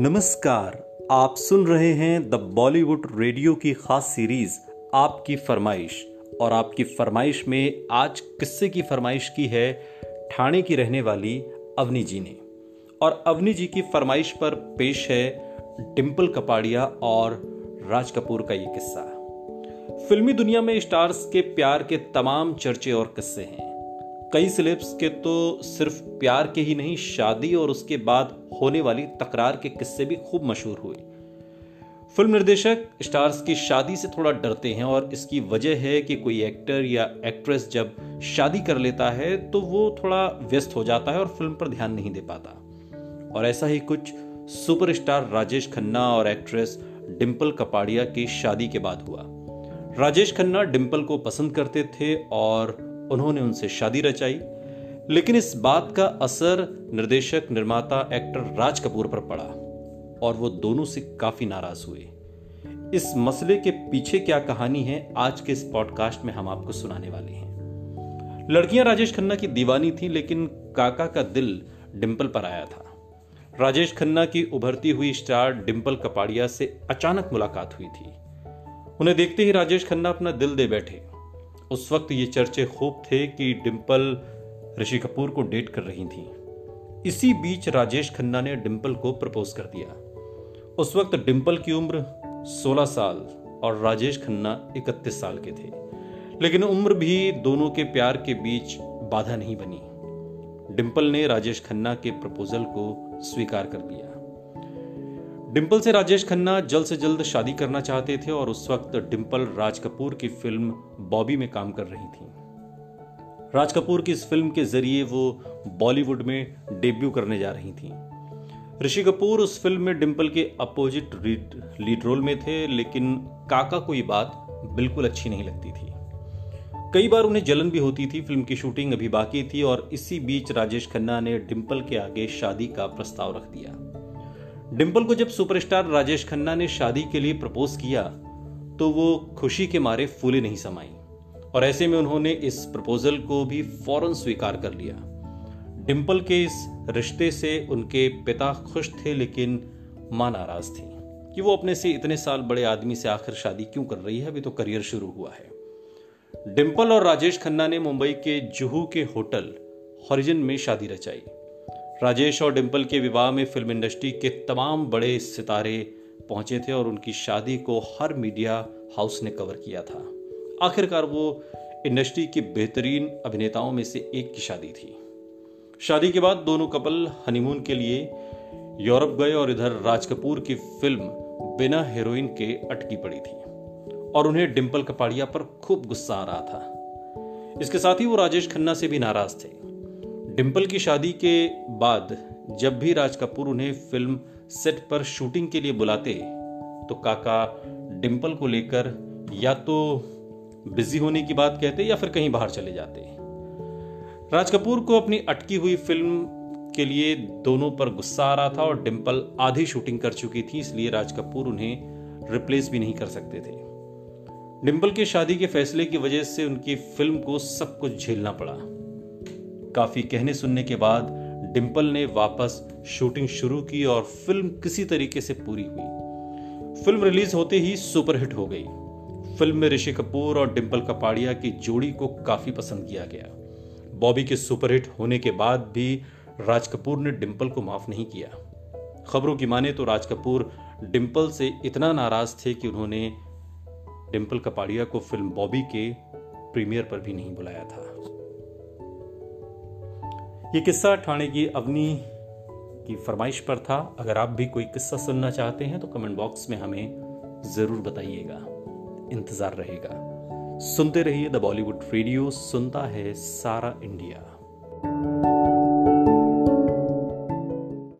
नमस्कार, आप सुन रहे हैं द बॉलीवुड रेडियो की खास सीरीज़ आपकी फरमाइश। और आपकी फरमाइश में आज किस्से की फरमाइश की है ठाणे की रहने वाली अवनी जी ने। और अवनी जी की फरमाइश पर पेश है डिम्पल कपाड़िया और राज कपूर का ये किस्सा। फिल्मी दुनिया में स्टार्स के प्यार के तमाम चर्चे और किस्से हैं। कई सिलेब्स के तो सिर्फ़ प्यार के ही नहीं, शादी और उसके बाद होने वाली तकरार के किस्से भी खूब मशहूर हुए। फ़िल्म निर्देशक स्टार्स की शादी से थोड़ा डरते हैं और इसकी वजह है कि कोई एक्टर या एक्ट्रेस जब शादी कर लेता है तो वो थोड़ा व्यस्त हो जाता है और फ़िल्म पर ध्यान नहीं दे पाता। और ऐसा ही कुछ सुपरस्टार राजेश खन्ना और एक्ट्रेस डिम्पल कपाड़िया की शादी के बाद हुआ। राजेश खन्ना डिम्पल को पसंद करते थे और उन्होंने उनसे शादी रचाई। लेकिन इस बात का असर निर्देशक, निर्माता, एक्टर राज कपूर पर पड़ा और वो दोनों से काफ़ी नाराज़ हुए। इस मसले के पीछे क्या कहानी है, आज के इस पॉडकास्ट में हम आपको सुनाने वाले हैं। लड़कियाँ राजेश खन्ना की दीवानी थी, लेकिन काका का दिल डिंपल पर आया था। राजेश खन्ना की उभरती हुई स्टार डिंपल कपाड़िया से अचानक मुलाकात हुई थी। उन्हें देखते ही राजेश खन्ना अपना दिल दे बैठे। उस वक्त ये चर्चे खूब थे कि डिम्पल ऋषि कपूर को डेट कर रही थी। इसी बीच राजेश खन्ना ने डिम्पल को प्रपोज कर दिया। उस वक्त डिम्पल की उम्र 16 साल और राजेश खन्ना 31 साल के थे। लेकिन उम्र भी दोनों के प्यार के बीच बाधा नहीं बनी। डिम्पल ने राजेश खन्ना के प्रपोजल को स्वीकार कर लिया डिम्पल से राजेश खन्ना जल्द से जल्द शादी करना चाहते थे और उस वक्त डिम्पल राज कपूर की फ़िल्म बॉबी में काम कर रही थी। राज कपूर की इस फ़िल्म के ज़रिए वो बॉलीवुड में डेब्यू करने जा रही थी। ऋषि कपूर उस फ़िल्म में डिम्पल के अपोजिट लीड रोल में थे, लेकिन काका को ये बात बिल्कुल अच्छी नहीं लगती थी। कई बार उन्हें जलन भी होती थी, फ़िल्म की शूटिंग अभी बाकी थी और इसी बीच राजेश खन्ना ने डिम्पल के आगे शादी का प्रस्ताव रख दिया। डिम्पल को जब सुपरस्टार राजेश खन्ना ने शादी के लिए प्रपोज किया तो वो खुशी के मारे फूले नहीं समाई। और ऐसे में उन्होंने इस प्रपोजल को भी फ़ौरन स्वीकार कर लिया। डिम्पल के इस रिश्ते से उनके पिता खुश थे, लेकिन माँ नाराज़ थी कि वो अपने से इतने साल बड़े आदमी से आखिर शादी क्यों कर रही है? अभी तो करियर शुरू हुआ है। डिम्पल और राजेश खन्ना ने मुंबई के जुहू के होटल हॉरिजन में शादी रचाई। राजेश और डिम्पल के विवाह में फ़िल्म इंडस्ट्री के तमाम बड़े सितारे पहुँचे थे और उनकी शादी को हर मीडिया हाउस ने कवर किया था। आखिरकार वो इंडस्ट्री के बेहतरीन अभिनेताओं में से एक की शादी थी। शादी के बाद दोनों कपल हनीमून के लिए यूरोप गए और इधर राज कपूर की फ़िल्म बिना हीरोइन के अटकी पड़ी थी और उन्हें डिम्पल कपाड़िया पर खूब गुस्सा आ रहा था। इसके साथ ही वो राजेश खन्ना से भी नाराज़ थे। डिम्पल की शादी के बाद जब भी राज कपूर उन्हें फ़िल्म सेट पर शूटिंग के लिए बुलाते तो काका डिम्पल को लेकर या तो बिज़ी होने की बात कहते या फिर कहीं बाहर चले जाते। राज कपूर को अपनी अटकी हुई फ़िल्म के लिए दोनों पर गुस्सा आ रहा था और डिम्पल आधी शूटिंग कर चुकी थी, इसलिए राज कपूर उन्हें रिप्लेस भी नहीं कर सकते थे। डिम्पल की शादी के फैसले की वजह से उनकी फ़िल्म को सब कुछ झेलना पड़ा। काफ़ी कहने सुनने के बाद डिम्पल ने वापस शूटिंग शुरू की और फ़िल्म किसी तरीके से पूरी हुई। फ़िल्म रिलीज़ होते ही सुपरहिट हो गई। फ़िल्म में ऋषि कपूर और डिम्पल कपाड़िया की जोड़ी को काफ़ी पसंद किया गया। बॉबी के सुपरहिट होने के बाद भी राज कपूर ने डिम्पल को माफ़ नहीं किया। खबरों की माने तो राज कपूर डिम्पल से इतना नाराज़ थे कि उन्होंने डिम्पल कपाड़िया को फ़िल्म बॉबी के प्रीमियर पर भी नहीं बुलाया था। ये किस्सा ठाणे की अवनी की फरमाइश पर था। अगर आप भी कोई किस्सा सुनना चाहते हैं तो कमेंट बॉक्स में हमें ज़रूर बताइएगा। इंतज़ार रहेगा। सुनते रहिए द बॉलीवुड रेडियो, सुनता है सारा इंडिया।